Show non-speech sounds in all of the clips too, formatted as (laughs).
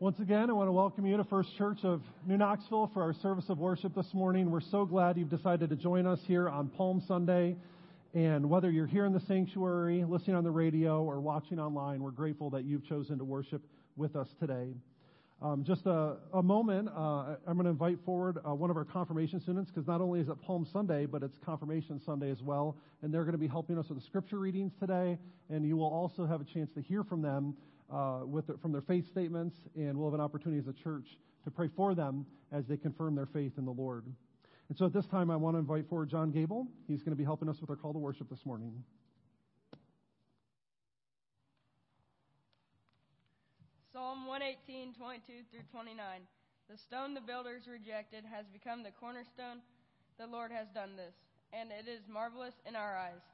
Once again, I want to welcome you to First Church of New Knoxville for our service of worship this morning. We're so glad you've decided to join us here on Palm Sunday. And whether you're here in the sanctuary, listening on the radio, or watching online, we're grateful that you've chosen to worship with us today. Um, just a, a moment, uh, I'm going to invite forward uh, one of our confirmation students because not only is it Palm Sunday, but it's Confirmation Sunday as well. And they're going to be helping us with the scripture readings today. And you will also have a chance to hear from them uh, with the, from their faith statements. And we'll have an opportunity as a church to pray for them as they confirm their faith in the Lord. And so at this time, I want to invite forward John Gable. He's going to be helping us with our call to worship this morning. Psalm 118, 22 through 29. The stone the builders rejected has become the cornerstone. The Lord has done this, and it is marvelous in our eyes.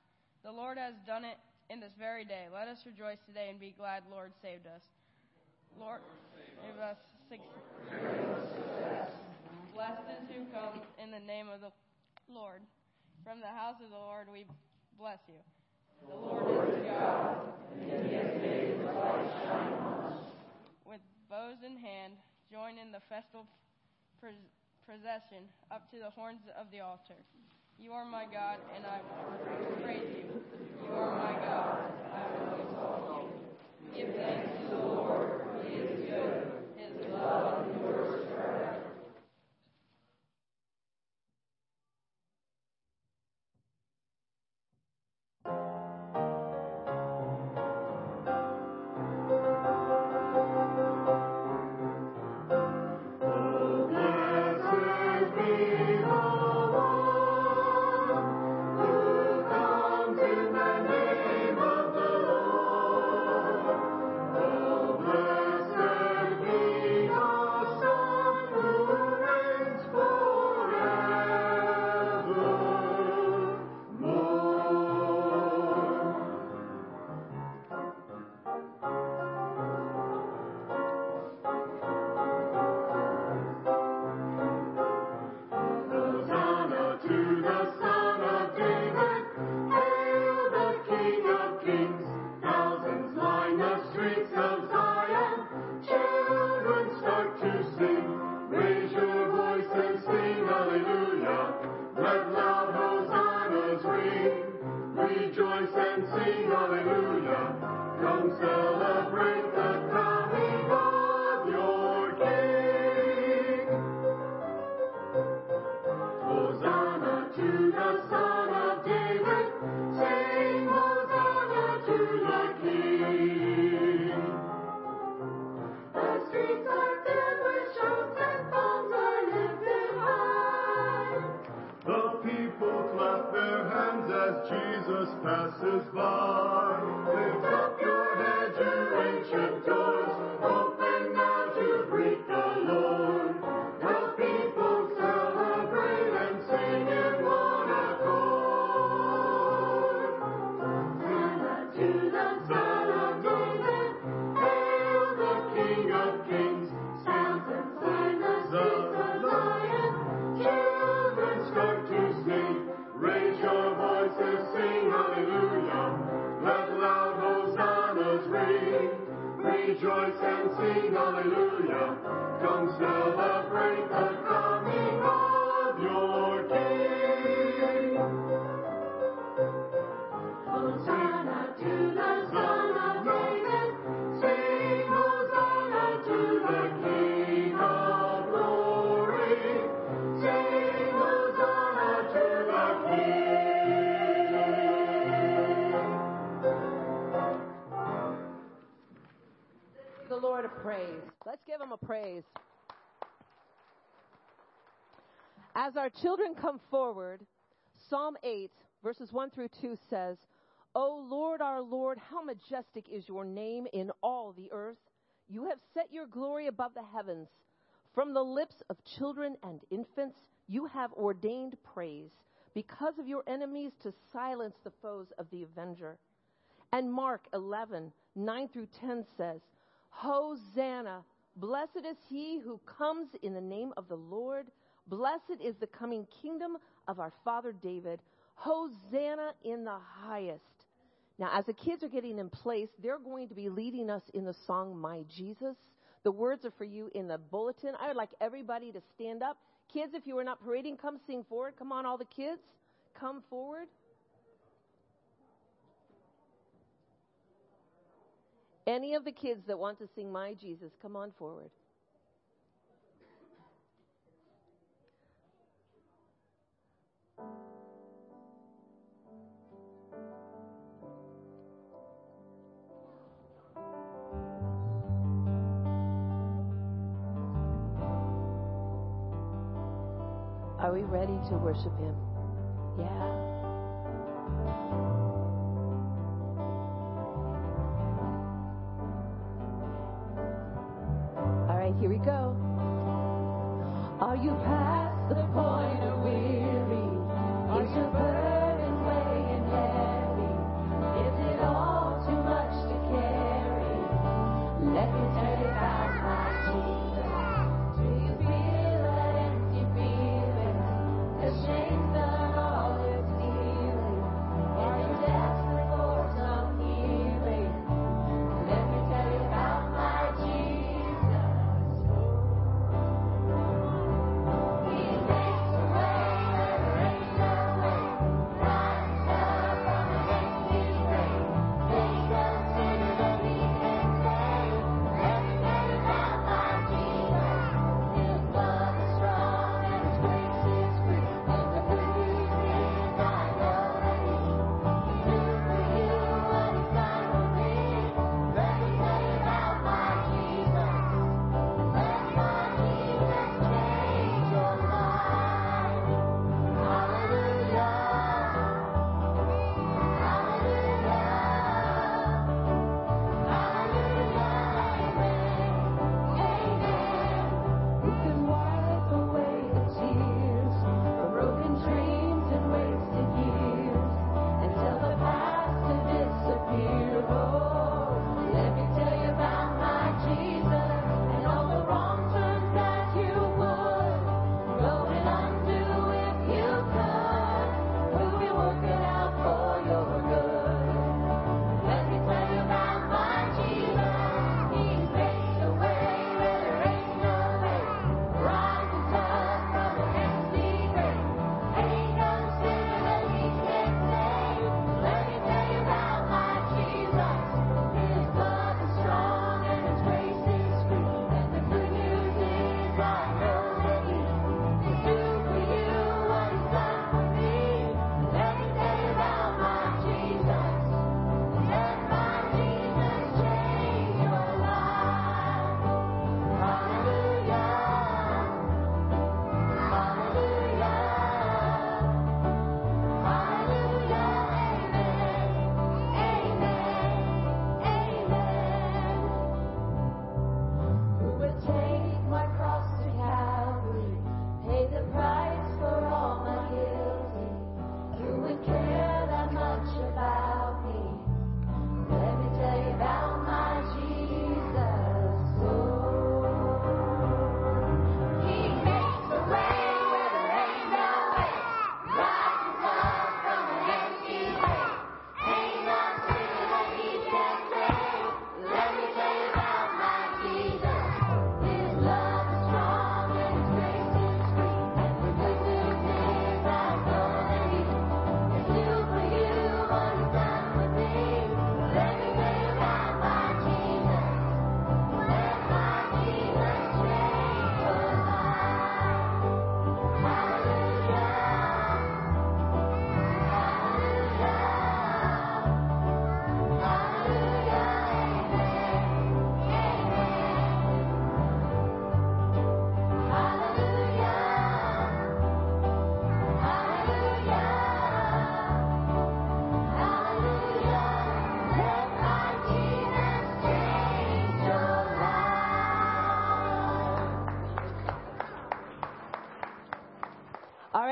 The Lord has done it in this very day. Let us rejoice today and be glad Lord saved us. Lord, save us. Blessed is who comes in the name of the Lord. From the house of the Lord we bless you. The Lord is God, and he has made his light shine on us boughs in hand, join in the festal procession up to the horns of the altar. You are my God, and I will praise you. You are my God, I will exalt you. Give thanks to the Lord, for he is good. His love children come forward, Psalm 8, verses 1 through 2 says, O Lord, our Lord, how majestic is your name in all the earth. You have set your glory above the heavens. From the lips of children and infants, you have ordained praise because of your enemies to silence the foes of the avenger. And Mark 11, 9 through 10 says, Hosanna, blessed is he who comes in the name of the Lord. Blessed is the coming kingdom of our father David. Hosanna in the highest. Now, as the kids are getting in place, they're going to be leading us in the song My Jesus. The words are for you in the bulletin. I would like everybody to stand up. Kids, if you are not parading, come sing forward. Come on, all the kids. Come forward. Any of the kids that want to sing My Jesus, come on forward. Are we ready to worship Him? Yeah. All right, here we go. Are you past the point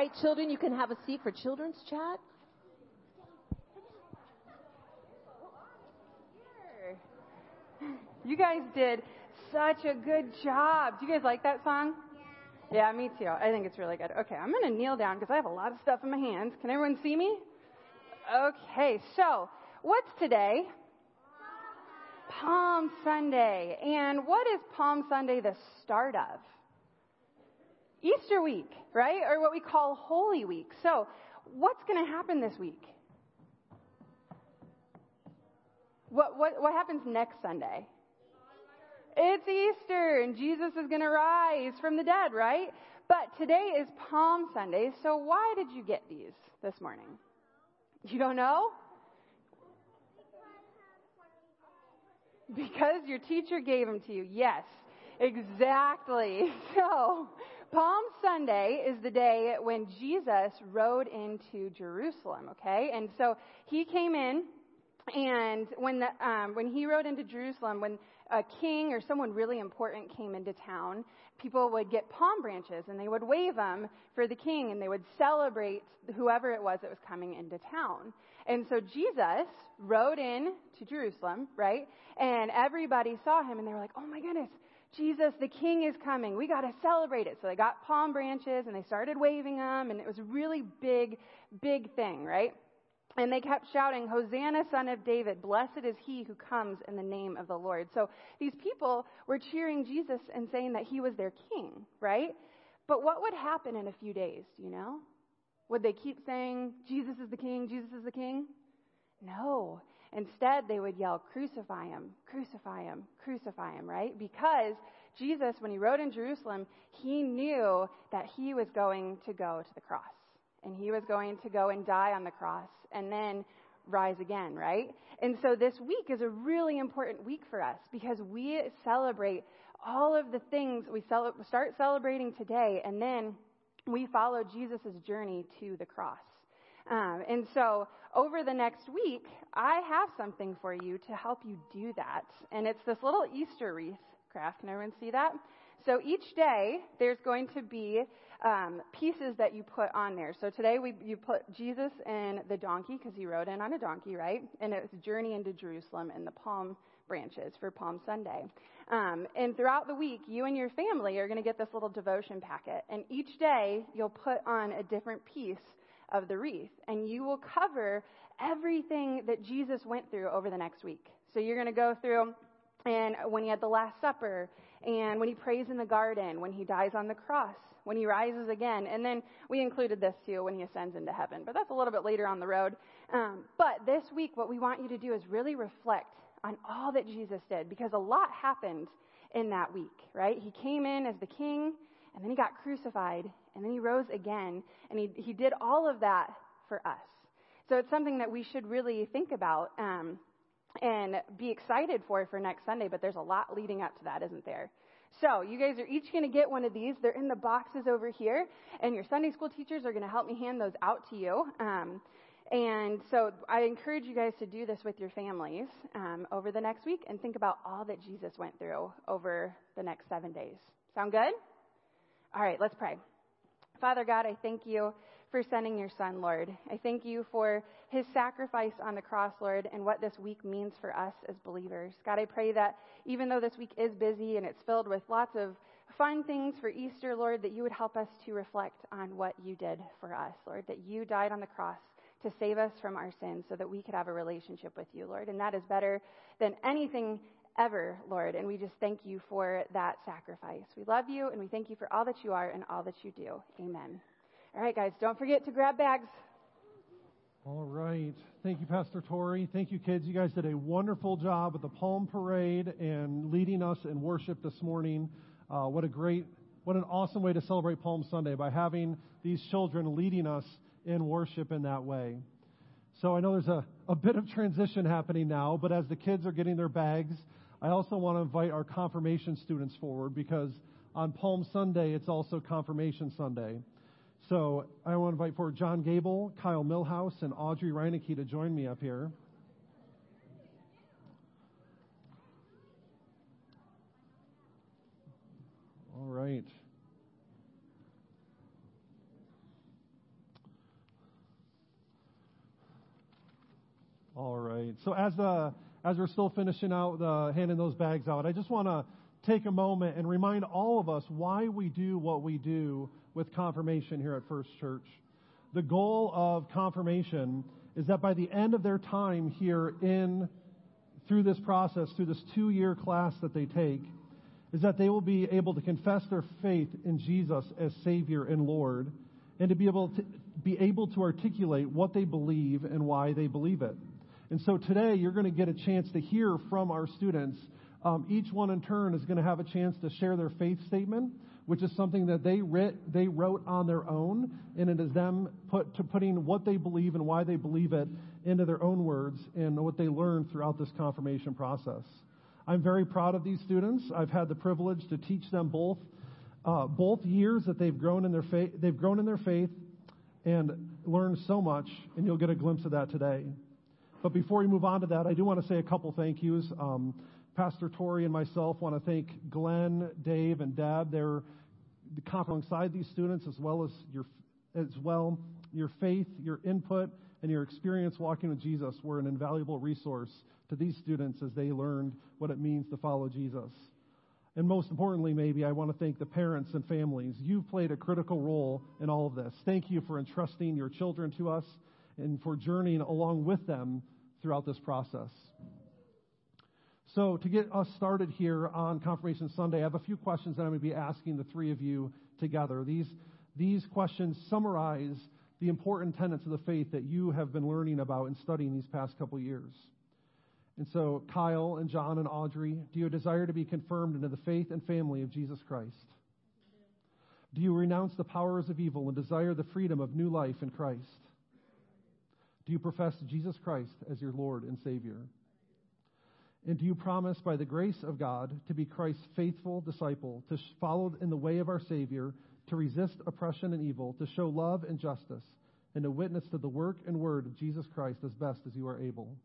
right, children, you can have a seat for children's chat. You guys did such a good job. Do you guys like that song? Yeah. me too. I think it's really good. Okay, I'm going to kneel down because I have a lot of stuff in my hands. Can everyone see me? Okay, so what's today? Palm Sunday. And what is Palm Sunday the start of? Easter week, right? Or what we call Holy Week. So, what's going to happen this week? What, what, what happens next Sunday? It's Easter, and Jesus is going to rise from the dead, right? But today is Palm Sunday, so why did you get these this morning? You don't know? Because your teacher gave them to you. Yes, exactly. (laughs) So, Palm Sunday is the day when Jesus rode into Jerusalem, okay? And so he came in, and when, the, um, when he rode into Jerusalem, when a king or someone really important came into town, people would get palm branches and they would wave them for the king and they would celebrate whoever it was that was coming into town. And so Jesus rode in to Jerusalem, right? And everybody saw him and they were like, oh my goodness, Jesus, the king is coming. We got to celebrate it. So they got palm branches and they started waving them, and it was a really big, big thing, right? And they kept shouting, Hosanna, son of David, blessed is he who comes in the name of the Lord. So these people were cheering Jesus and saying that he was their king, right? But what would happen in a few days, do you know? Would they keep saying, Jesus is the king, Jesus is the king? No. Instead, they would yell, Crucify him, crucify him, crucify him, right? Because Jesus, when he rode in Jerusalem, he knew that he was going to go to the cross. And he was going to go and die on the cross and then rise again, right? And so this week is a really important week for us because we celebrate all of the things we start celebrating today and then we follow Jesus' journey to the cross. Um, and so over the next week, I have something for you to help you do that. And it's this little Easter wreath craft. Can everyone see that? So each day, there's going to be um, pieces that you put on there. So today, we, you put Jesus and the donkey, because he rode in on a donkey, right? And it was journey into Jerusalem and the palm branches for Palm Sunday. Um, and throughout the week, you and your family are going to get this little devotion packet. And each day, you'll put on a different piece of the wreath, and you will cover everything that Jesus went through over the next week. So you're going to go through and when he had the Last Supper, and when he prays in the garden, when he dies on the cross, when he rises again, and then we included this too when he ascends into heaven, but that's a little bit later on the road. Um, but this week, what we want you to do is really reflect on all that Jesus did, because a lot happened in that week, right? He came in as the king, and then he got crucified, and then he rose again, and he, he did all of that for us. So it's something that we should really think about um, and be excited for for next Sunday, but there's a lot leading up to that, isn't there? So, you guys are each going to get one of these. They're in the boxes over here, and your Sunday school teachers are going to help me hand those out to you. Um, and so, I encourage you guys to do this with your families um, over the next week and think about all that Jesus went through over the next seven days. Sound good? All right, let's pray. Father God, I thank you for sending your son, Lord. I thank you for his sacrifice on the cross, Lord, and what this week means for us as believers. God, I pray that even though this week is busy and it's filled with lots of fun things for Easter, Lord, that you would help us to reflect on what you did for us, Lord, that you died on the cross to save us from our sins so that we could have a relationship with you, Lord. And that is better than anything ever, Lord. And we just thank you for that sacrifice. We love you and we thank you for all that you are and all that you do. Amen. All right, guys, don't forget to grab bags. All right. Thank you, Pastor Tori. Thank you, kids. You guys did a wonderful job at the Palm Parade and leading us in worship this morning. Uh, what a great, what an awesome way to celebrate Palm Sunday by having these children leading us in worship in that way. So I know there's a, a bit of transition happening now, but as the kids are getting their bags, I also want to invite our confirmation students forward because on Palm Sunday, it's also Confirmation Sunday. So I want to invite forward John Gable, Kyle Millhouse, and Audrey Reinecke to join me up here. All right. All right. So as uh, as we're still finishing out the handing those bags out, I just want to take a moment and remind all of us why we do what we do with confirmation here at First Church. The goal of confirmation is that by the end of their time here in through this process, through this two year class that they take, is that they will be able to confess their faith in Jesus as Savior and Lord, and to be able to be able to articulate what they believe and why they believe it. And so today you're going to get a chance to hear from our students. Um, each one in turn is going to have a chance to share their faith statement, which is something that they writ, they wrote on their own, and it is them put to putting what they believe and why they believe it into their own words and what they learned throughout this confirmation process. I'm very proud of these students. I've had the privilege to teach them both uh, both years that they've grown in their faith. They've grown in their faith and learned so much, and you'll get a glimpse of that today. But before we move on to that, I do want to say a couple thank yous. Um, Pastor Tori and myself want to thank Glenn, Dave, and Deb. They're alongside these students as well as your as well your faith, your input, and your experience walking with Jesus were an invaluable resource to these students as they learned what it means to follow Jesus. And most importantly, maybe, I want to thank the parents and families. You've played a critical role in all of this. Thank you for entrusting your children to us and for journeying along with them throughout this process. So, to get us started here on Confirmation Sunday, I have a few questions that I'm going to be asking the three of you together. These, these questions summarize the important tenets of the faith that you have been learning about and studying these past couple years. And so, Kyle and John and Audrey, do you desire to be confirmed into the faith and family of Jesus Christ? Do you renounce the powers of evil and desire the freedom of new life in Christ? Do you profess Jesus Christ as your Lord and Savior? And do you promise, by the grace of God, to be Christ's faithful disciple, to follow in the way of our Savior, to resist oppression and evil, to show love and justice, and to witness to the work and word of Jesus Christ as best as you are able?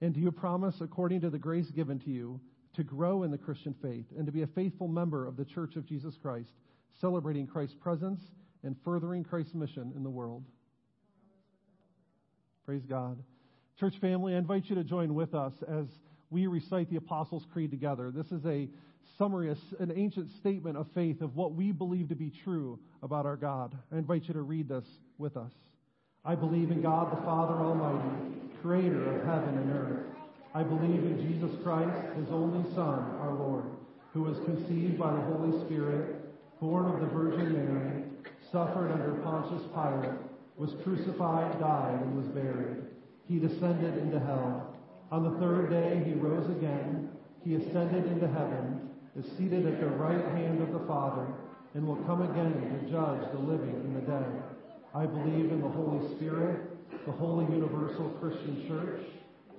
And do you promise, according to the grace given to you, to grow in the Christian faith and to be a faithful member of the Church of Jesus Christ, celebrating Christ's presence and furthering Christ's mission in the world? Praise God. Church family, I invite you to join with us as we recite the Apostles' Creed together. This is a summary, an ancient statement of faith of what we believe to be true about our God. I invite you to read this with us. I believe in God the Father Almighty creator of heaven and earth. I believe in Jesus Christ, his only Son, our Lord, who was conceived by the Holy Spirit, born of the Virgin Mary, suffered under Pontius Pilate, was crucified, died, and was buried. He descended into hell. On the third day he rose again. He ascended into heaven, is seated at the right hand of the Father, and will come again to judge the living and the dead. I believe in the Holy Spirit the holy universal Christian church,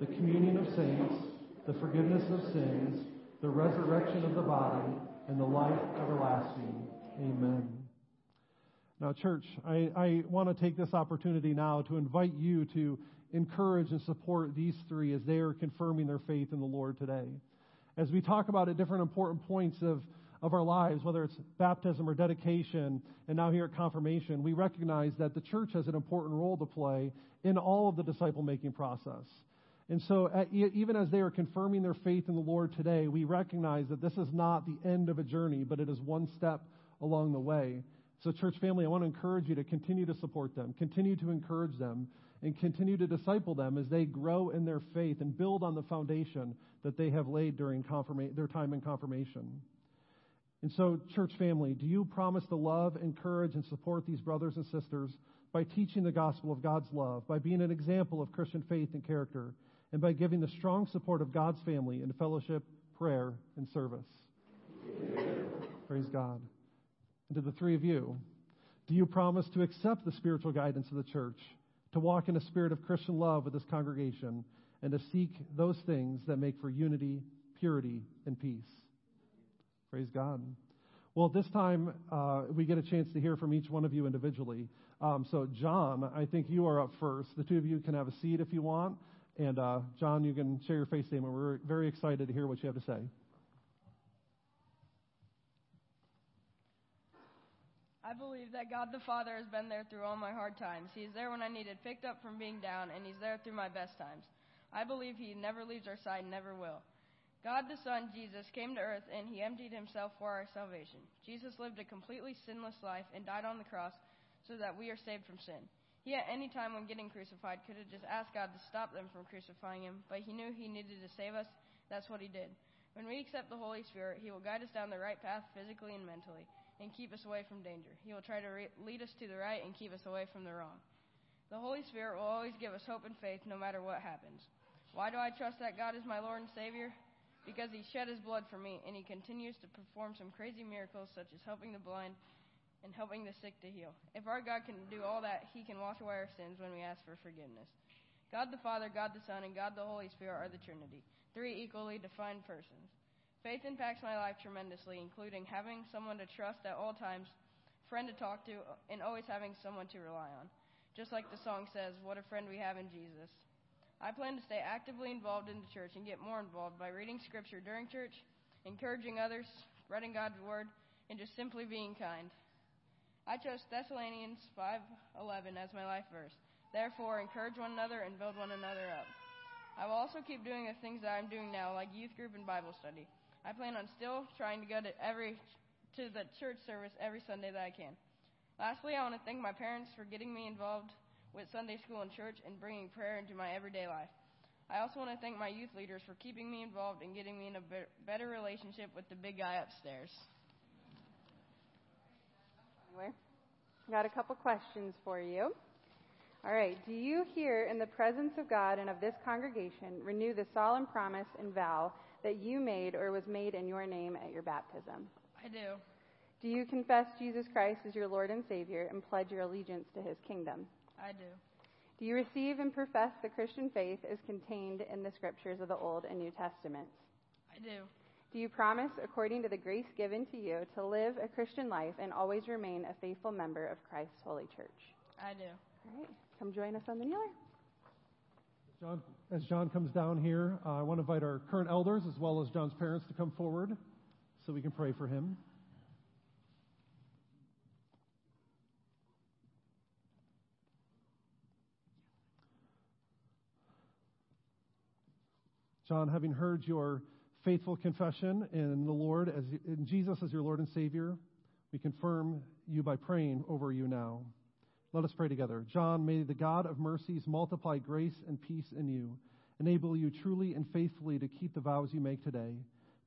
the communion of saints, the forgiveness of sins, the resurrection of the body, and the life everlasting. Amen. Now, church, I, I want to take this opportunity now to invite you to encourage and support these three as they are confirming their faith in the Lord today. As we talk about at different important points of of our lives, whether it's baptism or dedication, and now here at confirmation, we recognize that the church has an important role to play in all of the disciple making process. And so, at, even as they are confirming their faith in the Lord today, we recognize that this is not the end of a journey, but it is one step along the way. So, church family, I want to encourage you to continue to support them, continue to encourage them, and continue to disciple them as they grow in their faith and build on the foundation that they have laid during confirma- their time in confirmation. And so, church family, do you promise to love, encourage, and support these brothers and sisters by teaching the gospel of God's love, by being an example of Christian faith and character, and by giving the strong support of God's family in fellowship, prayer, and service? Praise God. To the three of you, do you promise to accept the spiritual guidance of the church, to walk in a spirit of Christian love with this congregation, and to seek those things that make for unity, purity, and peace? Praise God. Well, this time, uh, we get a chance to hear from each one of you individually. Um, so, John, I think you are up first. The two of you can have a seat if you want. And, uh, John, you can share your faith statement. We're very excited to hear what you have to say. I believe that God the Father has been there through all my hard times. He is there when I needed picked up from being down, and He's there through my best times. I believe He never leaves our side and never will. God the Son, Jesus, came to earth and he emptied himself for our salvation. Jesus lived a completely sinless life and died on the cross so that we are saved from sin. He, at any time when getting crucified, could have just asked God to stop them from crucifying him, but he knew he needed to save us. That's what he did. When we accept the Holy Spirit, he will guide us down the right path physically and mentally and keep us away from danger. He will try to re- lead us to the right and keep us away from the wrong. The Holy Spirit will always give us hope and faith no matter what happens. Why do I trust that God is my Lord and Savior? Because he shed his blood for me, and he continues to perform some crazy miracles such as helping the blind and helping the sick to heal. If our God can do all that, he can wash away our sins when we ask for forgiveness. God the Father, God the Son, and God the Holy Spirit are the Trinity, three equally defined persons. Faith impacts my life tremendously, including having someone to trust at all times, friend to talk to, and always having someone to rely on. Just like the song says, what a friend we have in Jesus. I plan to stay actively involved in the church and get more involved by reading scripture during church, encouraging others, spreading God's word, and just simply being kind. I chose Thessalonians 5:11 as my life verse. Therefore, encourage one another and build one another up. I will also keep doing the things that I'm doing now, like youth group and Bible study. I plan on still trying to go to every to the church service every Sunday that I can. Lastly, I want to thank my parents for getting me involved with Sunday school and church and bringing prayer into my everyday life. I also want to thank my youth leaders for keeping me involved and getting me in a better relationship with the big guy upstairs. Got a couple questions for you. All right. Do you here, in the presence of God and of this congregation, renew the solemn promise and vow that you made or was made in your name at your baptism? I do. Do you confess Jesus Christ as your Lord and Savior and pledge your allegiance to his kingdom? I do. Do you receive and profess the Christian faith as contained in the scriptures of the Old and New Testaments? I do. Do you promise, according to the grace given to you, to live a Christian life and always remain a faithful member of Christ's holy church? I do. All right. Come join us on the kneeler. John, as John comes down here, uh, I want to invite our current elders as well as John's parents to come forward so we can pray for him. John, having heard your faithful confession in the Lord as in Jesus as your Lord and Savior, we confirm you by praying over you now. Let us pray together. John, may the God of mercies multiply grace and peace in you, enable you truly and faithfully to keep the vows you make today,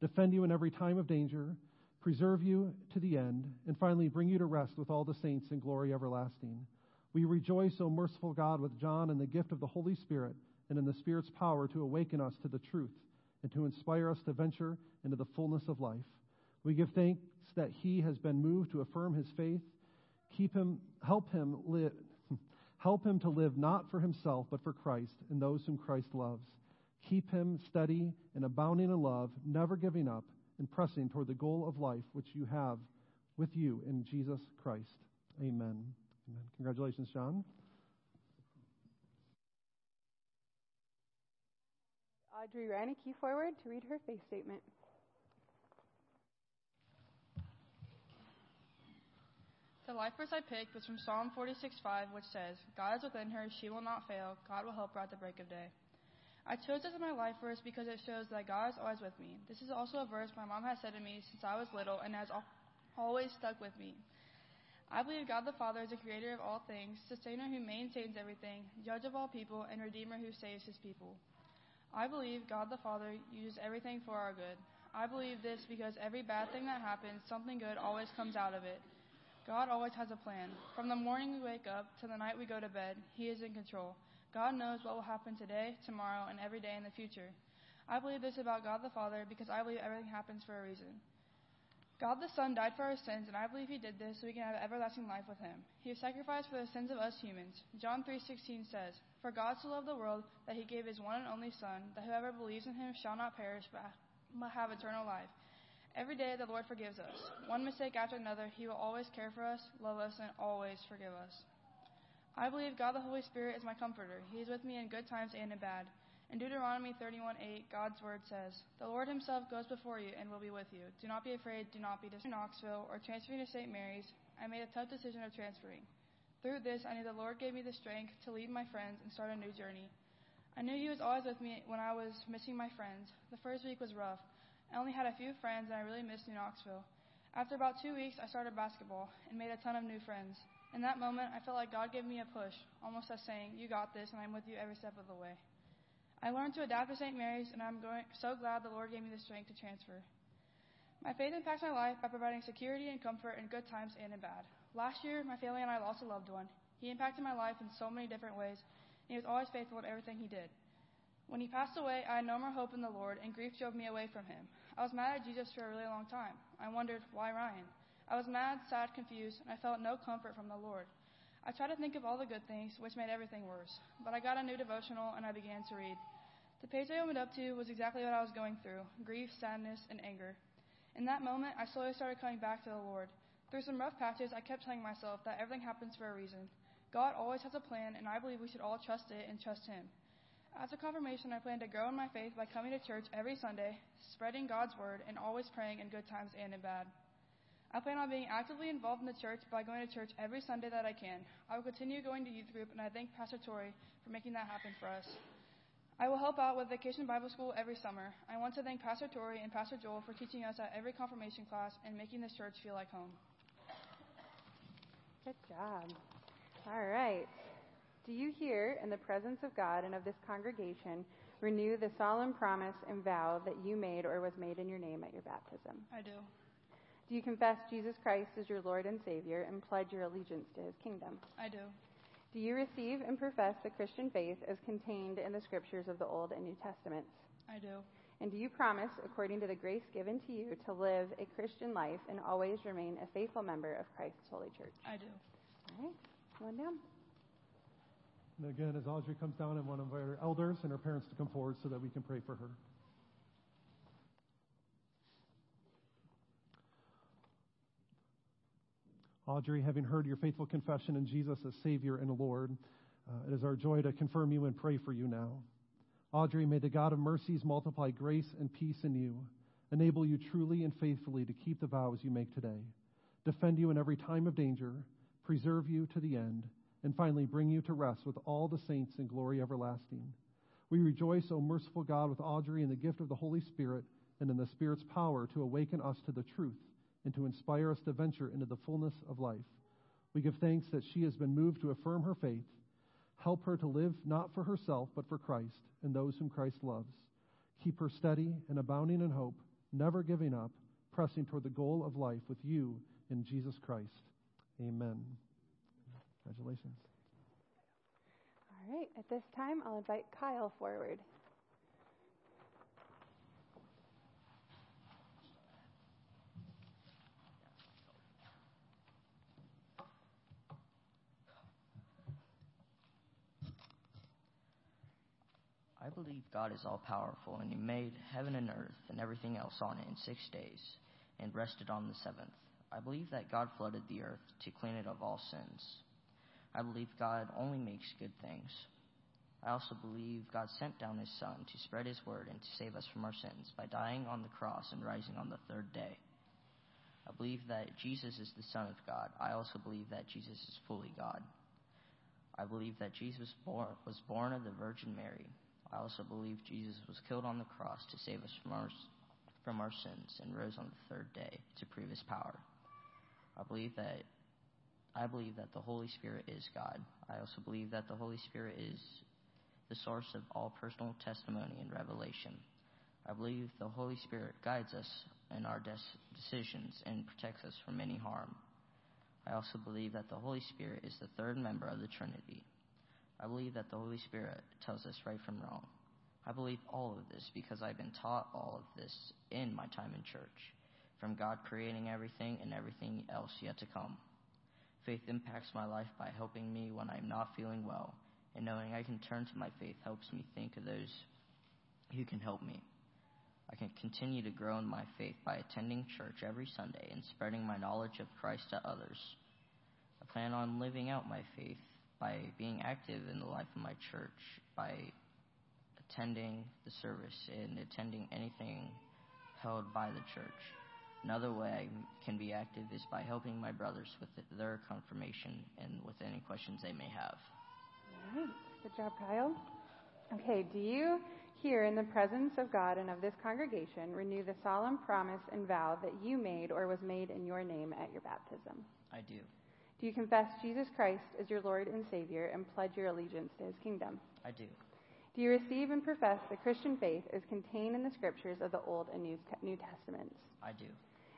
defend you in every time of danger, preserve you to the end, and finally bring you to rest with all the saints in glory everlasting. We rejoice, O merciful God, with John in the gift of the Holy Spirit and in the Spirit's power to awaken us to the truth and to inspire us to venture into the fullness of life. We give thanks that he has been moved to affirm his faith. Keep him, help him live, (laughs) help him to live not for himself, but for Christ and those whom Christ loves. Keep him steady and abounding in love, never giving up and pressing toward the goal of life which you have with you in Jesus Christ. Amen. Amen. Congratulations, John. Audrey Reinecke forward to read her faith statement. The life verse I picked was from Psalm 46:5, which says, God is within her, she will not fail, God will help her at the break of day. I chose this as my life verse because it shows that God is always with me. This is also a verse my mom has said to me since I was little and has always stuck with me. I believe God the Father is the creator of all things, sustainer who maintains everything, judge of all people, and redeemer who saves his people. I believe God the Father uses everything for our good. I believe this because every bad thing that happens, something good always comes out of it. God always has a plan. From the morning we wake up to the night we go to bed, He is in control. God knows what will happen today, tomorrow, and every day in the future. I believe this about God the Father because I believe everything happens for a reason. God the Son died for our sins, and I believe He did this so we can have everlasting life with Him. He was sacrificed for the sins of us humans. John 3:16 says, "For God so loved the world that He gave His one and only Son, that whoever believes in Him shall not perish but have eternal life." Every day the Lord forgives us. One mistake after another, He will always care for us, love us, and always forgive us. I believe God the Holy Spirit is my comforter. He is with me in good times and in bad. In Deuteronomy 31:8, God's word says, "The Lord Himself goes before you and will be with you. Do not be afraid. Do not be dismayed." Knoxville or transferring to St. Mary's, I made a tough decision of transferring. Through this, I knew the Lord gave me the strength to leave my friends and start a new journey. I knew He was always with me when I was missing my friends. The first week was rough. I only had a few friends, and I really missed New Knoxville. After about two weeks, I started basketball and made a ton of new friends. In that moment, I felt like God gave me a push, almost as saying, You got this, and I'm with you every step of the way. I learned to adapt to St. Mary's, and I'm going, so glad the Lord gave me the strength to transfer. My faith impacts my life by providing security and comfort in good times and in bad. Last year, my family and I lost a loved one. He impacted my life in so many different ways, and he was always faithful in everything he did. When he passed away, I had no more hope in the Lord, and grief drove me away from him. I was mad at Jesus for a really long time. I wondered, why Ryan? I was mad, sad, confused, and I felt no comfort from the Lord. I tried to think of all the good things, which made everything worse. But I got a new devotional and I began to read. The page I opened up to was exactly what I was going through grief, sadness, and anger. In that moment, I slowly started coming back to the Lord. Through some rough patches, I kept telling myself that everything happens for a reason. God always has a plan, and I believe we should all trust it and trust Him. As a confirmation, I plan to grow in my faith by coming to church every Sunday, spreading God's word, and always praying in good times and in bad. I plan on being actively involved in the church by going to church every Sunday that I can. I will continue going to youth group, and I thank Pastor Tori for making that happen for us. I will help out with Vacation Bible School every summer. I want to thank Pastor Tori and Pastor Joel for teaching us at every confirmation class and making this church feel like home. Good job. All right. Do you here, in the presence of God and of this congregation, renew the solemn promise and vow that you made or was made in your name at your baptism? I do. Do you confess Jesus Christ as your Lord and Savior and pledge your allegiance to his kingdom? I do. Do you receive and profess the Christian faith as contained in the scriptures of the Old and New Testaments? I do. And do you promise, according to the grace given to you, to live a Christian life and always remain a faithful member of Christ's holy church? I do. All right, one down. And again, as Audrey comes down, I want to invite our elders and her parents to come forward so that we can pray for her. Audrey, having heard your faithful confession in Jesus as Savior and Lord, uh, it is our joy to confirm you and pray for you now. Audrey, may the God of mercies multiply grace and peace in you, enable you truly and faithfully to keep the vows you make today, defend you in every time of danger, preserve you to the end, and finally bring you to rest with all the saints in glory everlasting. We rejoice, O merciful God, with Audrey in the gift of the Holy Spirit and in the Spirit's power to awaken us to the truth and to inspire us to venture into the fullness of life. We give thanks that she has been moved to affirm her faith. Help her to live not for herself, but for Christ and those whom Christ loves. Keep her steady and abounding in hope, never giving up, pressing toward the goal of life with you in Jesus Christ. Amen. Congratulations. All right, at this time, I'll invite Kyle forward. I believe God is all powerful, and He made heaven and earth and everything else on it in six days, and rested on the seventh. I believe that God flooded the earth to clean it of all sins. I believe God only makes good things. I also believe God sent down His Son to spread His word and to save us from our sins by dying on the cross and rising on the third day. I believe that Jesus is the Son of God. I also believe that Jesus is fully God. I believe that Jesus was born of the Virgin Mary. I also believe Jesus was killed on the cross to save us from our, from our sins and rose on the third day to prove his power. I believe that I believe that the Holy Spirit is God. I also believe that the Holy Spirit is the source of all personal testimony and revelation. I believe the Holy Spirit guides us in our des- decisions and protects us from any harm. I also believe that the Holy Spirit is the third member of the Trinity. I believe that the Holy Spirit tells us right from wrong. I believe all of this because I've been taught all of this in my time in church, from God creating everything and everything else yet to come. Faith impacts my life by helping me when I'm not feeling well, and knowing I can turn to my faith helps me think of those who can help me. I can continue to grow in my faith by attending church every Sunday and spreading my knowledge of Christ to others. I plan on living out my faith by being active in the life of my church, by attending the service and attending anything held by the church. Another way I can be active is by helping my brothers with their confirmation and with any questions they may have. All right. Good job, Kyle. Okay, do you here in the presence of God and of this congregation renew the solemn promise and vow that you made or was made in your name at your baptism? I do. Do you confess Jesus Christ as your Lord and Savior and pledge your allegiance to his kingdom? I do. Do you receive and profess the Christian faith as contained in the scriptures of the Old and New, New Testaments? I do.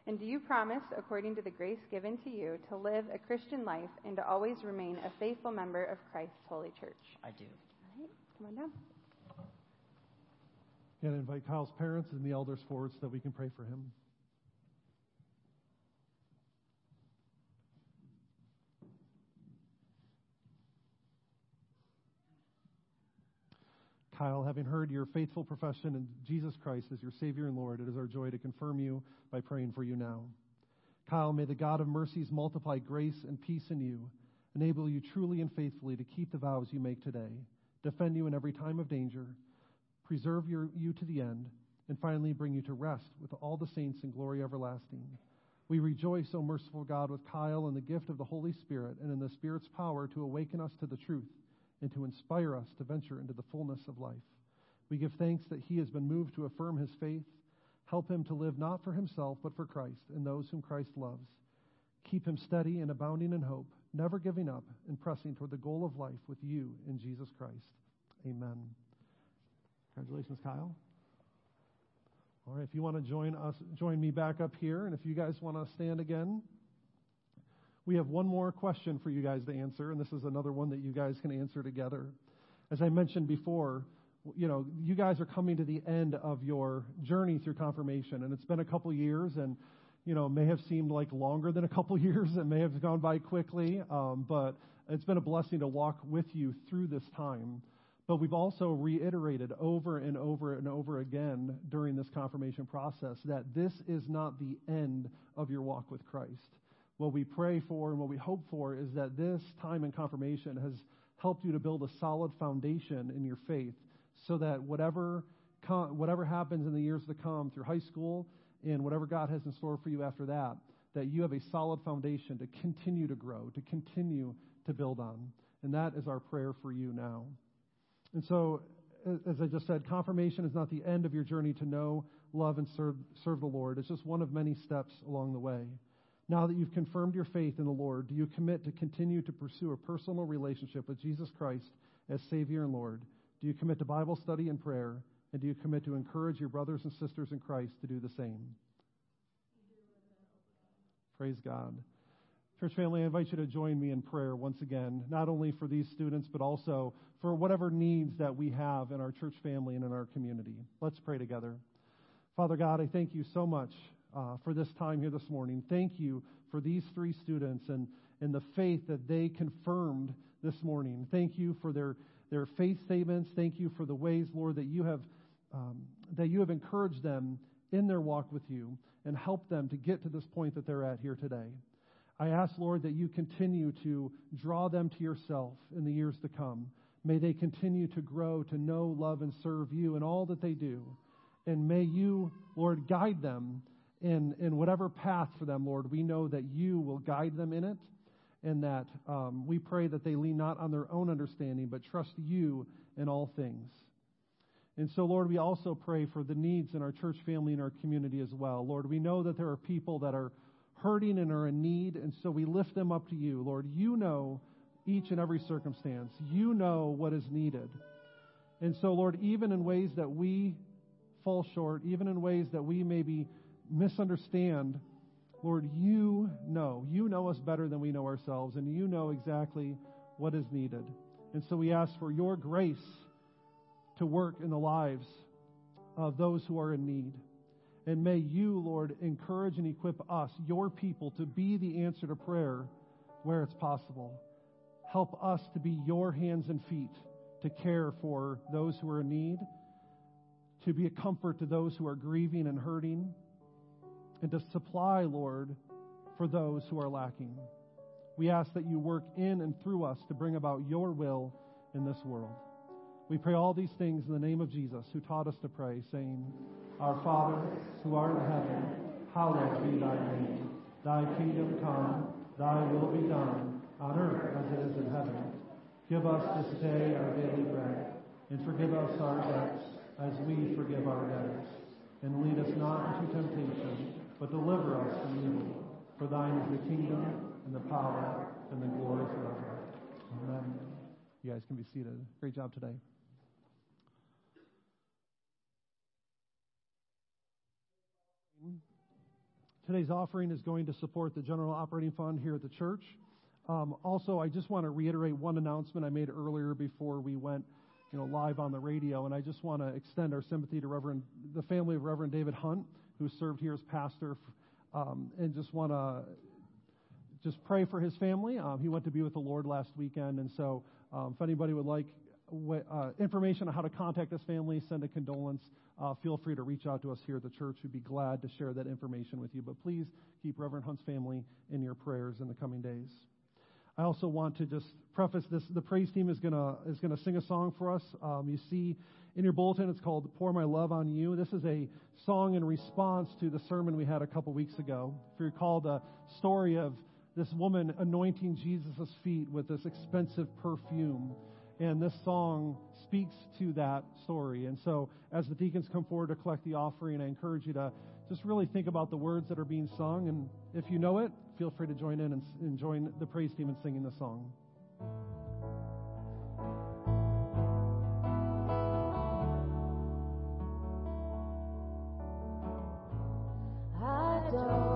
And do you promise, according to the grace given to you, to live a Christian life and to always remain a faithful member of Christ's holy church? I do. All right, come on down. And invite Kyle's parents and the elders forward so that we can pray for him. Kyle, having heard your faithful profession in Jesus Christ as your Savior and Lord, it is our joy to confirm you by praying for you now. Kyle, may the God of mercies multiply grace and peace in you, enable you truly and faithfully to keep the vows you make today, defend you in every time of danger, preserve your, you to the end, and finally bring you to rest with all the saints in glory everlasting. We rejoice, O merciful God, with Kyle in the gift of the Holy Spirit and in the Spirit's power to awaken us to the truth and to inspire us to venture into the fullness of life. We give thanks that he has been moved to affirm his faith. Help him to live not for himself, but for Christ and those whom Christ loves. Keep him steady and abounding in hope, never giving up and pressing toward the goal of life with you in Jesus Christ. Amen. Congratulations, Kyle. All right, if you want to join us, join me back up here, and if you guys want to stand again. We have one more question for you guys to answer, and this is another one that you guys can answer together. As I mentioned before, you know, you guys are coming to the end of your journey through confirmation, and it's been a couple years, and you know, may have seemed like longer than a couple (laughs) years. It may have gone by quickly, um, but it's been a blessing to walk with you through this time. But we've also reiterated over and over and over again during this confirmation process that this is not the end of your walk with Christ what we pray for and what we hope for is that this time in confirmation has helped you to build a solid foundation in your faith so that whatever, whatever happens in the years to come through high school and whatever God has in store for you after that, that you have a solid foundation to continue to grow, to continue to build on. And that is our prayer for you now. And so, as I just said, confirmation is not the end of your journey to know, love, and serve, serve the Lord. It's just one of many steps along the way. Now that you've confirmed your faith in the Lord, do you commit to continue to pursue a personal relationship with Jesus Christ as Savior and Lord? Do you commit to Bible study and prayer? And do you commit to encourage your brothers and sisters in Christ to do the same? Praise God. Church family, I invite you to join me in prayer once again, not only for these students, but also for whatever needs that we have in our church family and in our community. Let's pray together. Father God, I thank you so much uh, for this time here this morning. Thank you for these three students and, and the faith that they confirmed this morning. Thank you for their, their faith statements. Thank you for the ways, Lord, that you have um, that you have encouraged them in their walk with you and helped them to get to this point that they're at here today. I ask, Lord, that you continue to draw them to yourself in the years to come. May they continue to grow, to know, love, and serve you in all that they do. And may you, Lord, guide them in, in whatever path for them, Lord, we know that you will guide them in it, and that um, we pray that they lean not on their own understanding, but trust you in all things. And so, Lord, we also pray for the needs in our church family and our community as well. Lord, we know that there are people that are hurting and are in need, and so we lift them up to you. Lord, you know each and every circumstance, you know what is needed. And so, Lord, even in ways that we fall short, even in ways that we may be misunderstand, Lord, you know. You know us better than we know ourselves, and you know exactly what is needed. And so we ask for your grace to work in the lives of those who are in need. And may you, Lord, encourage and equip us, your people, to be the answer to prayer where it's possible. Help us to be your hands and feet to care for those who are in need, to be a comfort to those who are grieving and hurting and to supply, Lord, for those who are lacking. We ask that you work in and through us to bring about your will in this world. We pray all these things in the name of Jesus, who taught us to pray, saying, Our Father, who art in heaven, hallowed be thy name. Thy kingdom come, thy will be done, on earth as it is in heaven. Give us this day our daily bread, and forgive us our debts as we forgive our debtors. And lead us not into temptation but deliver us from evil. For thine is the kingdom, and the power, and the glory forever. Amen. You guys can be seated. Great job today. Today's offering is going to support the general operating fund here at the church. Um, also, I just want to reiterate one announcement I made earlier before we went, you know, live on the radio, and I just want to extend our sympathy to Reverend the family of Reverend David Hunt, who served here as pastor, um, and just want to just pray for his family. Um, he went to be with the Lord last weekend, and so um, if anybody would like uh, information on how to contact this family, send a condolence, uh, feel free to reach out to us here at the church. We'd be glad to share that information with you. But please keep Reverend Hunt's family in your prayers in the coming days. I also want to just preface this. The praise team is gonna is gonna sing a song for us. Um, you see in your bulletin, it's called "Pour My Love on You." This is a song in response to the sermon we had a couple weeks ago. If you recall the story of this woman anointing Jesus' feet with this expensive perfume. And this song speaks to that story. And so, as the deacons come forward to collect the offering, I encourage you to just really think about the words that are being sung. And if you know it, feel free to join in and, and join the praise team in singing the song. I don't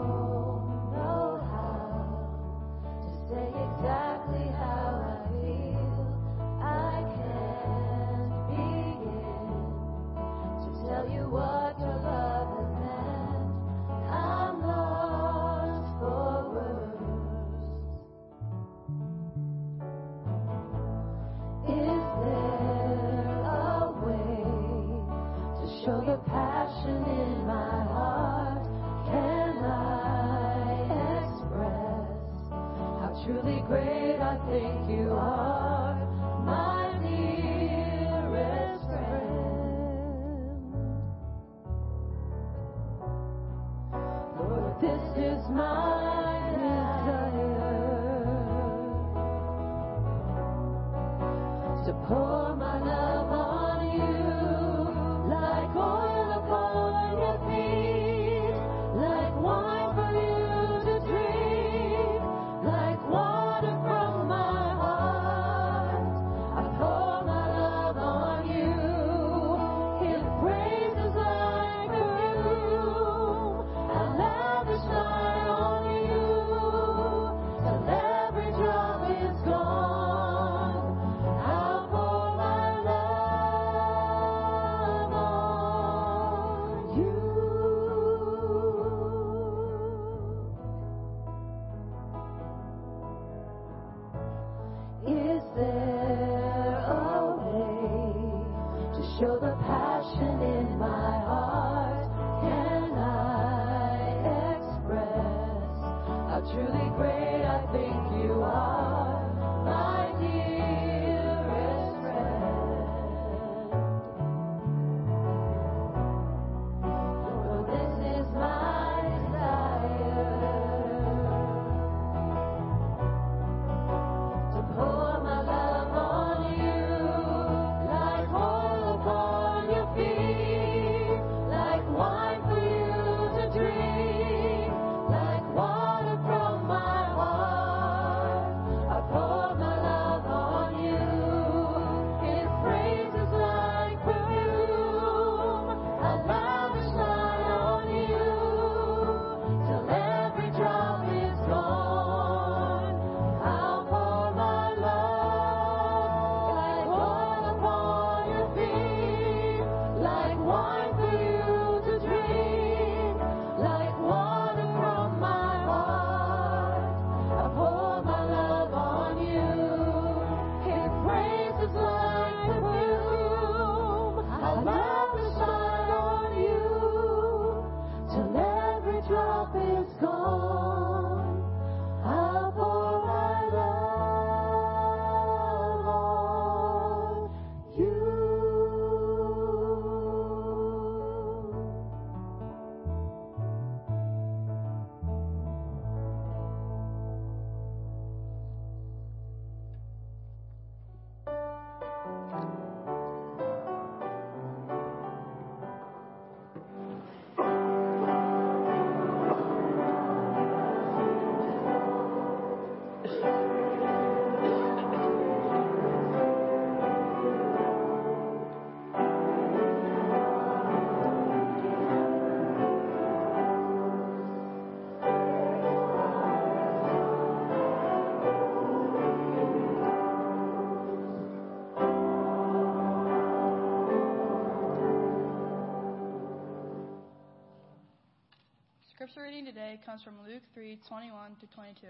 scripture reading today comes from Luke 3 21 to 22.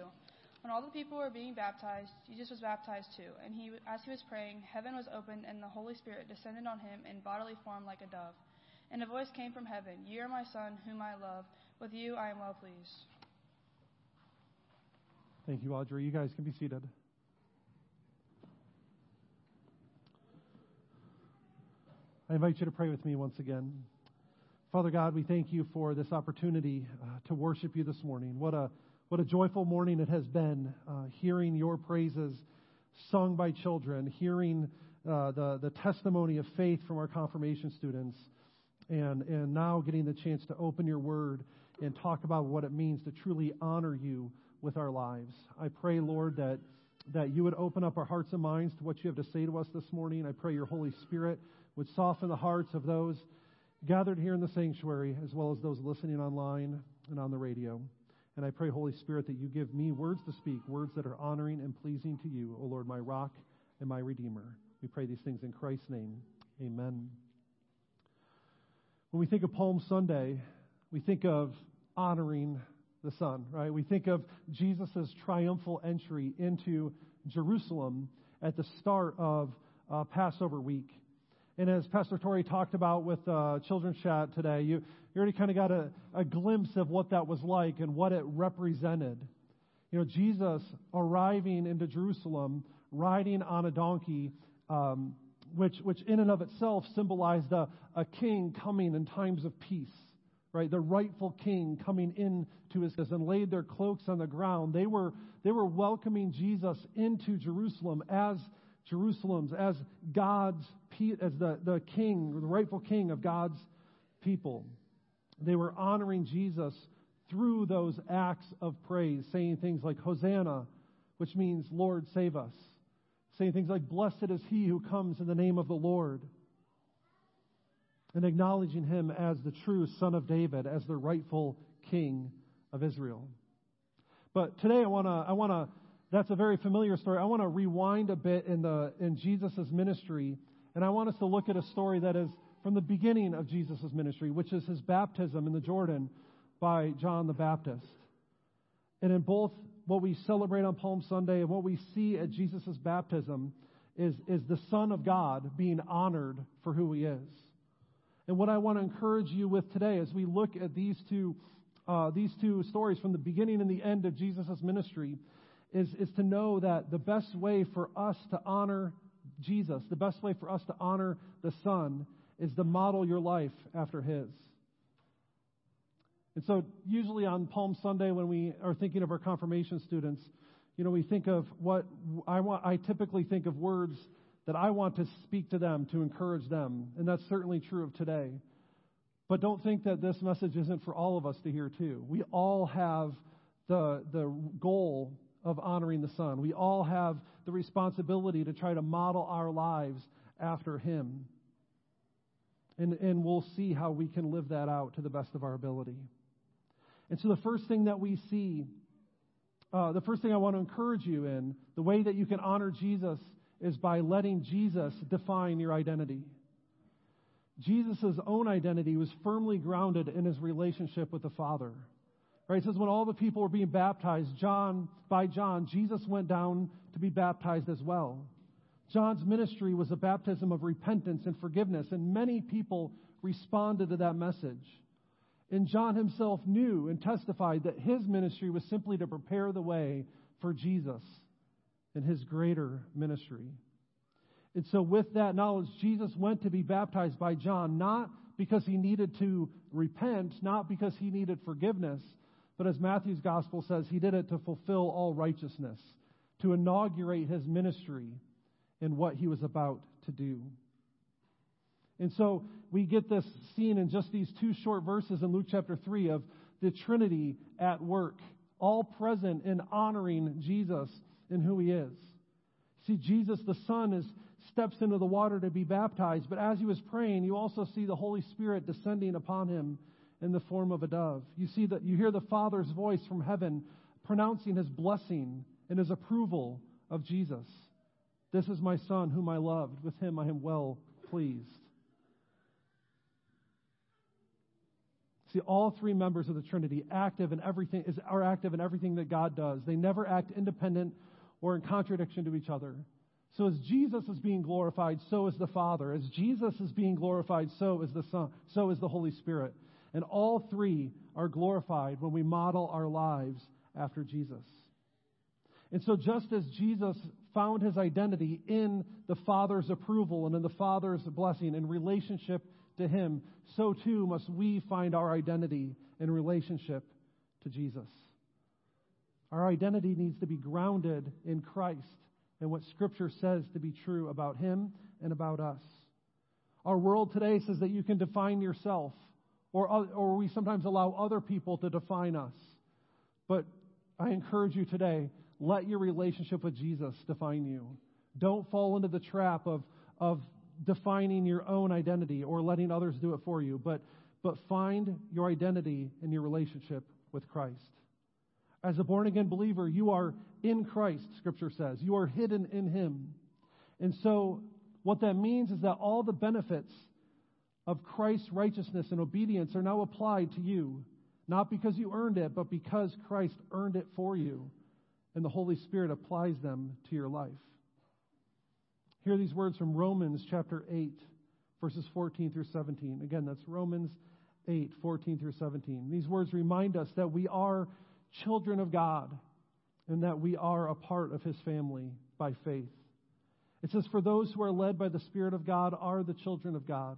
When all the people were being baptized, Jesus was baptized too, and he, as he was praying, heaven was opened, and the Holy Spirit descended on him in bodily form like a dove. And a voice came from heaven You are my Son, whom I love. With you I am well pleased. Thank you, Audrey. You guys can be seated. I invite you to pray with me once again. Father God, we thank you for this opportunity uh, to worship you this morning. What a what a joyful morning it has been, uh, hearing your praises sung by children, hearing uh, the, the testimony of faith from our confirmation students, and, and now getting the chance to open your word and talk about what it means to truly honor you with our lives. I pray, Lord, that, that you would open up our hearts and minds to what you have to say to us this morning. I pray your Holy Spirit would soften the hearts of those gathered here in the sanctuary, as well as those listening online and on the radio. And I pray, Holy Spirit, that you give me words to speak, words that are honoring and pleasing to you, O Lord, my rock and my redeemer. We pray these things in Christ's name. Amen. When we think of Palm Sunday, we think of honoring the Son, right? We think of Jesus' triumphal entry into Jerusalem at the start of uh, Passover week. And as Pastor Tori talked about with uh, Children's Chat today, you, you already kind of got a, a glimpse of what that was like and what it represented. You know, Jesus arriving into Jerusalem, riding on a donkey, um, which, which in and of itself symbolized a, a king coming in times of peace, right? The rightful king coming in to his and laid their cloaks on the ground. They were, they were welcoming Jesus into Jerusalem as Jerusalem's, as God's, as the, the king, the rightful king of God's people. They were honoring Jesus through those acts of praise, saying things like Hosanna, which means Lord, save us. Saying things like, Blessed is he who comes in the name of the Lord. And acknowledging him as the true Son of David, as the rightful King of Israel. But today I want to, I want to, that's a very familiar story. I want to rewind a bit in in Jesus' ministry, and I want us to look at a story that is from the beginning of Jesus' ministry, which is his baptism in the Jordan by John the Baptist. And in both what we celebrate on Palm Sunday and what we see at Jesus' baptism is, is the Son of God being honored for who he is. And what I want to encourage you with today as we look at these two, uh, these two stories from the beginning and the end of Jesus' ministry is, is to know that the best way for us to honor Jesus, the best way for us to honor the Son, is to model your life after His. And so, usually on Palm Sunday, when we are thinking of our confirmation students, you know, we think of what I want, I typically think of words that I want to speak to them to encourage them. And that's certainly true of today. But don't think that this message isn't for all of us to hear too. We all have the, the goal of honoring the Son. We all have the responsibility to try to model our lives after Him. And, and we'll see how we can live that out to the best of our ability. And so, the first thing that we see, uh, the first thing I want to encourage you in, the way that you can honor Jesus is by letting Jesus define your identity. Jesus' own identity was firmly grounded in his relationship with the Father. Right? It says when all the people were being baptized, John, by John, Jesus went down to be baptized as well. John's ministry was a baptism of repentance and forgiveness, and many people responded to that message. And John himself knew and testified that his ministry was simply to prepare the way for Jesus and his greater ministry. And so, with that knowledge, Jesus went to be baptized by John, not because he needed to repent, not because he needed forgiveness, but as Matthew's gospel says, he did it to fulfill all righteousness, to inaugurate his ministry in what he was about to do. And so we get this scene in just these two short verses in Luke chapter 3 of the Trinity at work, all present in honoring Jesus and who he is. See, Jesus the Son is steps into the water to be baptized, but as he was praying, you also see the Holy Spirit descending upon him in the form of a dove. You see that you hear the Father's voice from heaven pronouncing his blessing and his approval of Jesus. This is my son whom I loved. With him I am well pleased. See, all three members of the Trinity active in everything is, are active in everything that God does. They never act independent or in contradiction to each other. So as Jesus is being glorified, so is the Father. As Jesus is being glorified, so is the Son, so is the Holy Spirit. And all three are glorified when we model our lives after Jesus. And so just as Jesus found his identity in the Father's approval and in the Father's blessing in relationship to him, so too must we find our identity in relationship to Jesus. Our identity needs to be grounded in Christ and what Scripture says to be true about him and about us. Our world today says that you can define yourself, or, or we sometimes allow other people to define us. But I encourage you today let your relationship with Jesus define you. Don't fall into the trap of, of defining your own identity or letting others do it for you, but, but find your identity in your relationship with Christ. As a born again believer, you are in Christ, Scripture says. You are hidden in Him. And so, what that means is that all the benefits of Christ's righteousness and obedience are now applied to you, not because you earned it, but because Christ earned it for you, and the Holy Spirit applies them to your life. Hear these words from Romans chapter 8, verses 14 through 17. Again, that's Romans 8, 14 through 17. These words remind us that we are children of God and that we are a part of his family by faith. It says, For those who are led by the Spirit of God are the children of God.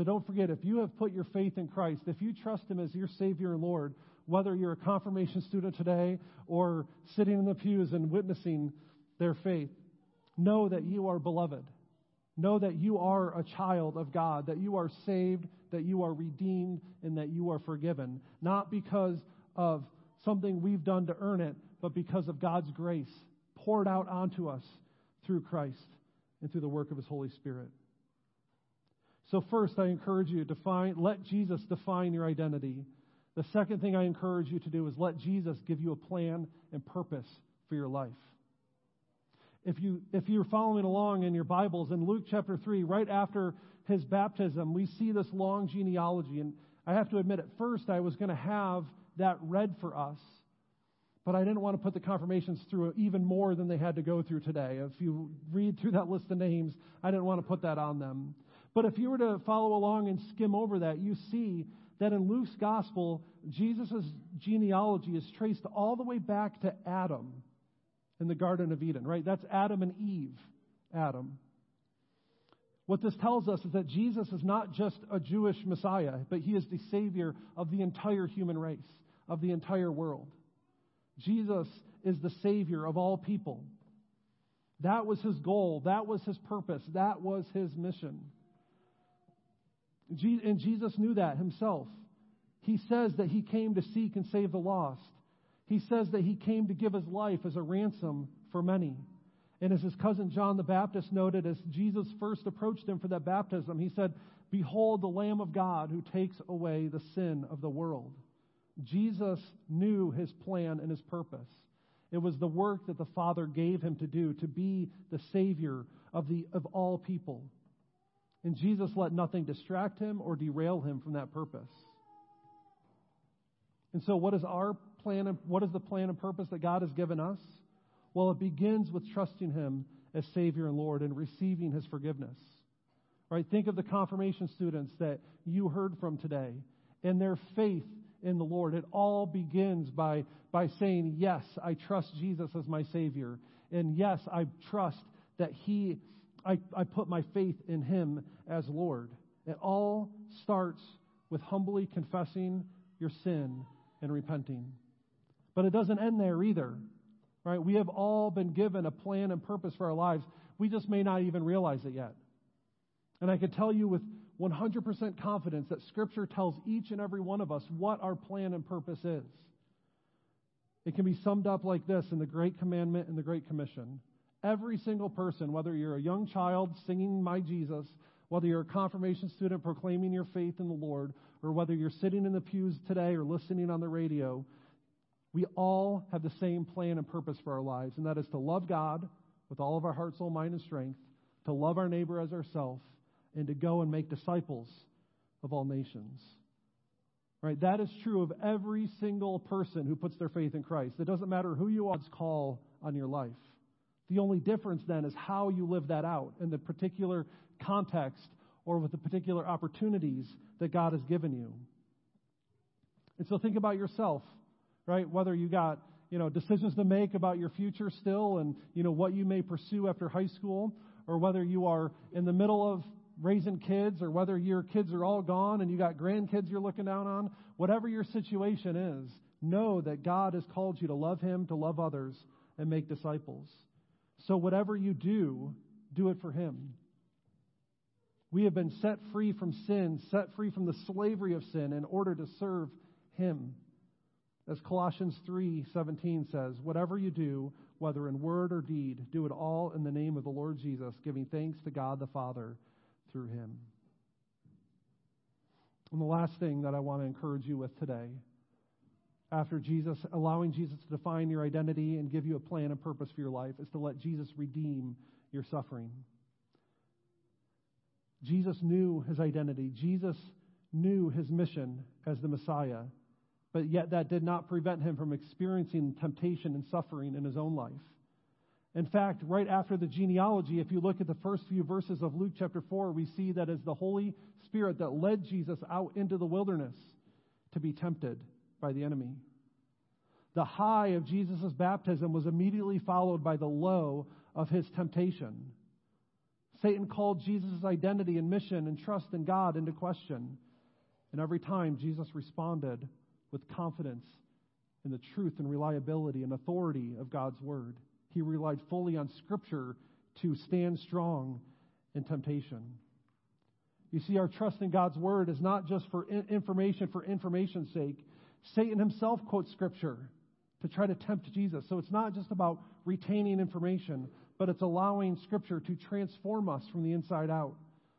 So don't forget, if you have put your faith in Christ, if you trust Him as your Savior and Lord, whether you're a confirmation student today or sitting in the pews and witnessing their faith, know that you are beloved Know that you are a child of God, that you are saved, that you are redeemed, and that you are forgiven. Not because of something we've done to earn it, but because of God's grace poured out onto us through Christ and through the work of His Holy Spirit. So, first, I encourage you to define, let Jesus define your identity. The second thing I encourage you to do is let Jesus give you a plan and purpose for your life. If you if you're following along in your Bibles in Luke chapter 3 right after his baptism we see this long genealogy. And I have to admit at first I was going to have that read for us but I didn't want to put the confirmations through even more than they had to go through today. If you read through that list of names I didn't want to put that on them but if you were to follow along and skim over that you see that in Luke's gospel Jesus' genealogy is traced all the way back to Adam in the Garden of Eden, right? That's Adam and Eve. Adam. What this tells us is that Jesus is not just a Jewish Messiah, but he is the Savior of the entire human race, of the entire world. Jesus is the Savior of all people. That was his goal. That was his purpose. That was his mission. And Jesus knew that himself. He says that he came to seek and save the lost. He says that he came to give his life as a ransom for many. And as his cousin John the Baptist noted, as Jesus first approached him for that baptism, he said, Behold the Lamb of God who takes away the sin of the world. Jesus knew his plan and his purpose. It was the work that the Father gave him to do, to be the Savior of, the, of all people. And Jesus let nothing distract him or derail him from that purpose. And so, what is our plan and what is the plan and purpose that God has given us? Well, it begins with trusting Him as Savior and Lord and receiving His forgiveness. Right? Think of the confirmation students that you heard from today and their faith in the Lord. It all begins by, by saying, Yes, I trust Jesus as my Savior. And yes, I trust that He, I, I put my faith in Him as Lord. It all starts with humbly confessing your sin and repenting. But it doesn't end there either. Right? We have all been given a plan and purpose for our lives. We just may not even realize it yet. And I can tell you with 100% confidence that Scripture tells each and every one of us what our plan and purpose is. It can be summed up like this in the Great Commandment and the Great Commission. Every single person, whether you're a young child singing My Jesus, whether you're a confirmation student proclaiming your faith in the Lord, or whether you're sitting in the pews today or listening on the radio, we all have the same plan and purpose for our lives, and that is to love God with all of our heart, soul, mind, and strength, to love our neighbor as ourselves, and to go and make disciples of all nations. Right? That is true of every single person who puts their faith in Christ. It doesn't matter who you are, God's call on your life. The only difference then is how you live that out in the particular context or with the particular opportunities that God has given you. And so think about yourself, right? Whether you got, you know, decisions to make about your future still and, you know, what you may pursue after high school, or whether you are in the middle of raising kids, or whether your kids are all gone and you got grandkids you're looking down on, whatever your situation is, know that God has called you to love Him, to love others, and make disciples. So whatever you do, do it for Him. We have been set free from sin, set free from the slavery of sin in order to serve him. As Colossians 3:17 says, whatever you do, whether in word or deed, do it all in the name of the Lord Jesus, giving thanks to God the Father through him. And the last thing that I want to encourage you with today, after Jesus, allowing Jesus to define your identity and give you a plan and purpose for your life, is to let Jesus redeem your suffering. Jesus knew his identity. Jesus knew his mission as the Messiah, but yet that did not prevent him from experiencing temptation and suffering in his own life. In fact, right after the genealogy, if you look at the first few verses of Luke chapter 4, we see that it's the Holy Spirit that led Jesus out into the wilderness to be tempted by the enemy. The high of Jesus' baptism was immediately followed by the low of his temptation. Satan called Jesus' identity and mission and trust in God into question. And every time, Jesus responded with confidence in the truth and reliability and authority of God's Word. He relied fully on Scripture to stand strong in temptation. You see, our trust in God's Word is not just for information for information's sake. Satan himself quotes Scripture to try to tempt Jesus. So it's not just about retaining information, but it's allowing Scripture to transform us from the inside out,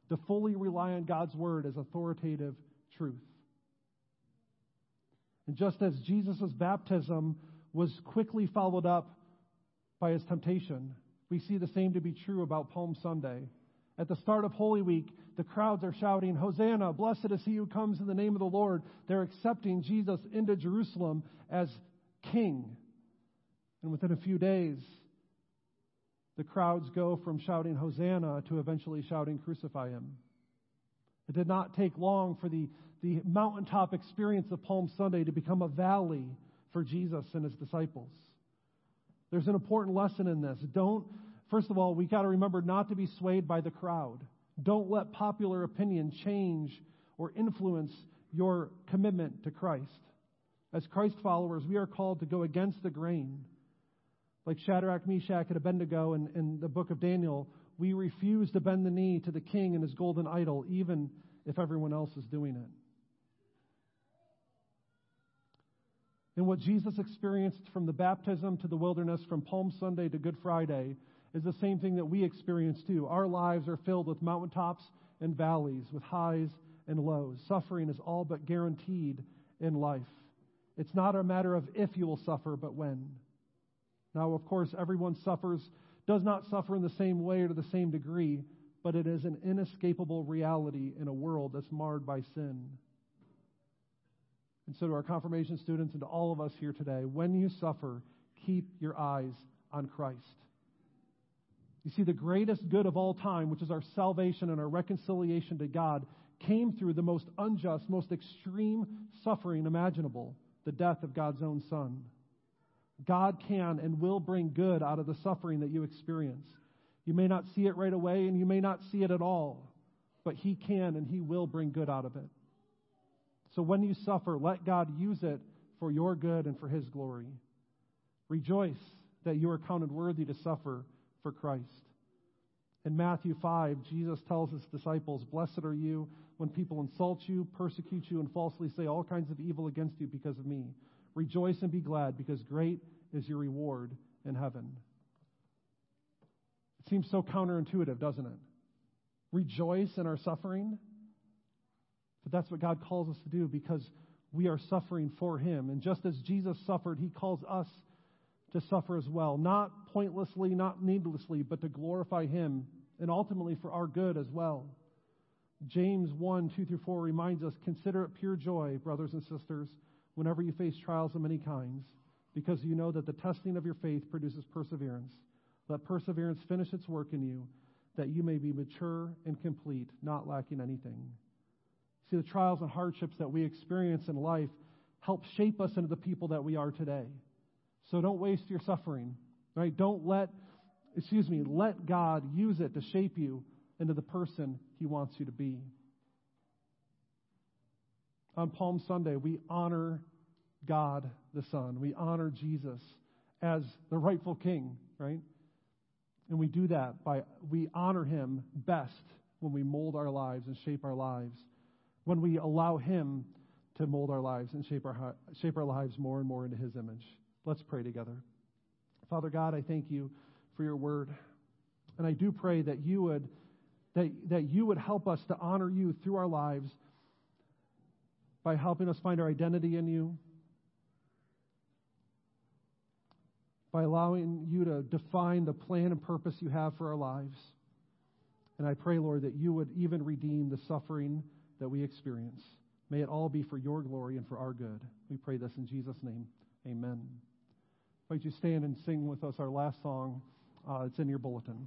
to fully rely on God's Word as authoritative truth. And just as Jesus' baptism was quickly followed up by his temptation, we see the same to be true about Palm Sunday. At the start of Holy Week, the crowds are shouting, Hosanna, blessed is he who comes in the name of the Lord. They're accepting Jesus into Jerusalem as king. And within a few days, the crowds go from shouting Hosanna to eventually shouting Crucify him. It did not take long for the, the mountaintop experience of Palm Sunday to become a valley for Jesus and his disciples. There's an important lesson in this. Don't, first of all, we got to remember not to be swayed by the crowd. Don't let popular opinion change or influence your commitment to Christ. As Christ followers, we are called to go against the grain. Like Shadrach, Meshach, and Abednego in, in the book of Daniel, we refuse to bend the knee to the king and his golden idol, even if everyone else is doing it. And what Jesus experienced from the baptism to the wilderness, from Palm Sunday to Good Friday, is the same thing that we experience too. Our lives are filled with mountaintops and valleys, with highs and lows. Suffering is all but guaranteed in life. It's not a matter of if you will suffer, but when. Now, of course, everyone suffers, does not suffer in the same way or to the same degree, but it is an inescapable reality in a world that's marred by sin. And so, to our confirmation students and to all of us here today, when you suffer, keep your eyes on Christ. You see, the greatest good of all time, which is our salvation and our reconciliation to God, came through the most unjust, most extreme suffering imaginable the death of God's own Son. God can and will bring good out of the suffering that you experience. You may not see it right away and you may not see it at all, but He can and He will bring good out of it. So when you suffer, let God use it for your good and for His glory. Rejoice that you are counted worthy to suffer for Christ. In Matthew 5, Jesus tells his disciples, Blessed are you when people insult you, persecute you, and falsely say all kinds of evil against you because of me. Rejoice and be glad, because great is your reward in heaven. It seems so counterintuitive, doesn't it? Rejoice in our suffering. But that's what God calls us to do because we are suffering for Him. And just as Jesus suffered, He calls us to suffer as well. Not pointlessly, not needlessly, but to glorify Him and ultimately for our good as well. James 1 2 through 4 reminds us consider it pure joy, brothers and sisters, whenever you face trials of many kinds, because you know that the testing of your faith produces perseverance. Let perseverance finish its work in you, that you may be mature and complete, not lacking anything. See, the trials and hardships that we experience in life help shape us into the people that we are today. So don't waste your suffering, right? Don't let, excuse me, let God use it to shape you into the person He wants you to be. On Palm Sunday, we honor God the Son. We honor Jesus as the rightful King, right? And we do that by, we honor Him best when we mold our lives and shape our lives, when we allow Him to mold our lives and shape our, shape our lives more and more into His image. Let's pray together. Father God, I thank you for your word. And I do pray that you would that, that you would help us to honor you through our lives by helping us find our identity in you, by allowing you to define the plan and purpose you have for our lives. And I pray, Lord, that you would even redeem the suffering that we experience. May it all be for your glory and for our good. We pray this in Jesus' name. Amen. Would you stand and sing with us our last song? Uh, it's in your bulletin.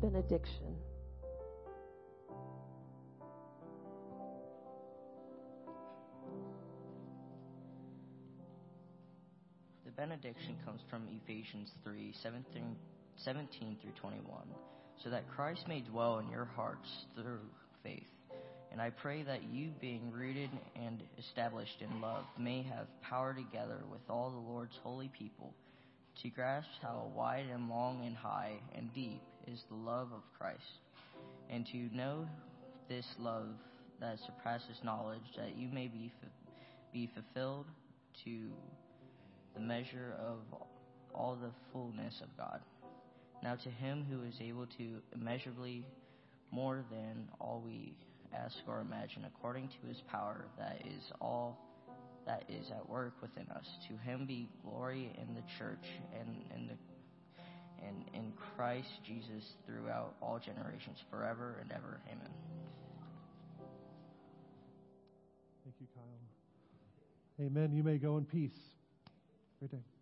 Benediction. The benediction comes from Ephesians 3 17, 17 through 21. So that Christ may dwell in your hearts through faith. And I pray that you, being rooted and established in love, may have power together with all the Lord's holy people to grasp how wide and long and high and deep is the love of Christ, and to know this love that surpasses knowledge, that you may be, fu- be fulfilled to the measure of all the fullness of God. Now to him who is able to immeasurably more than all we ask or imagine, according to his power that is all that is at work within us. To him be glory in the church and in the and in Christ Jesus throughout all generations, forever and ever. Amen. Thank you, Kyle. Amen. You may go in peace. Great day.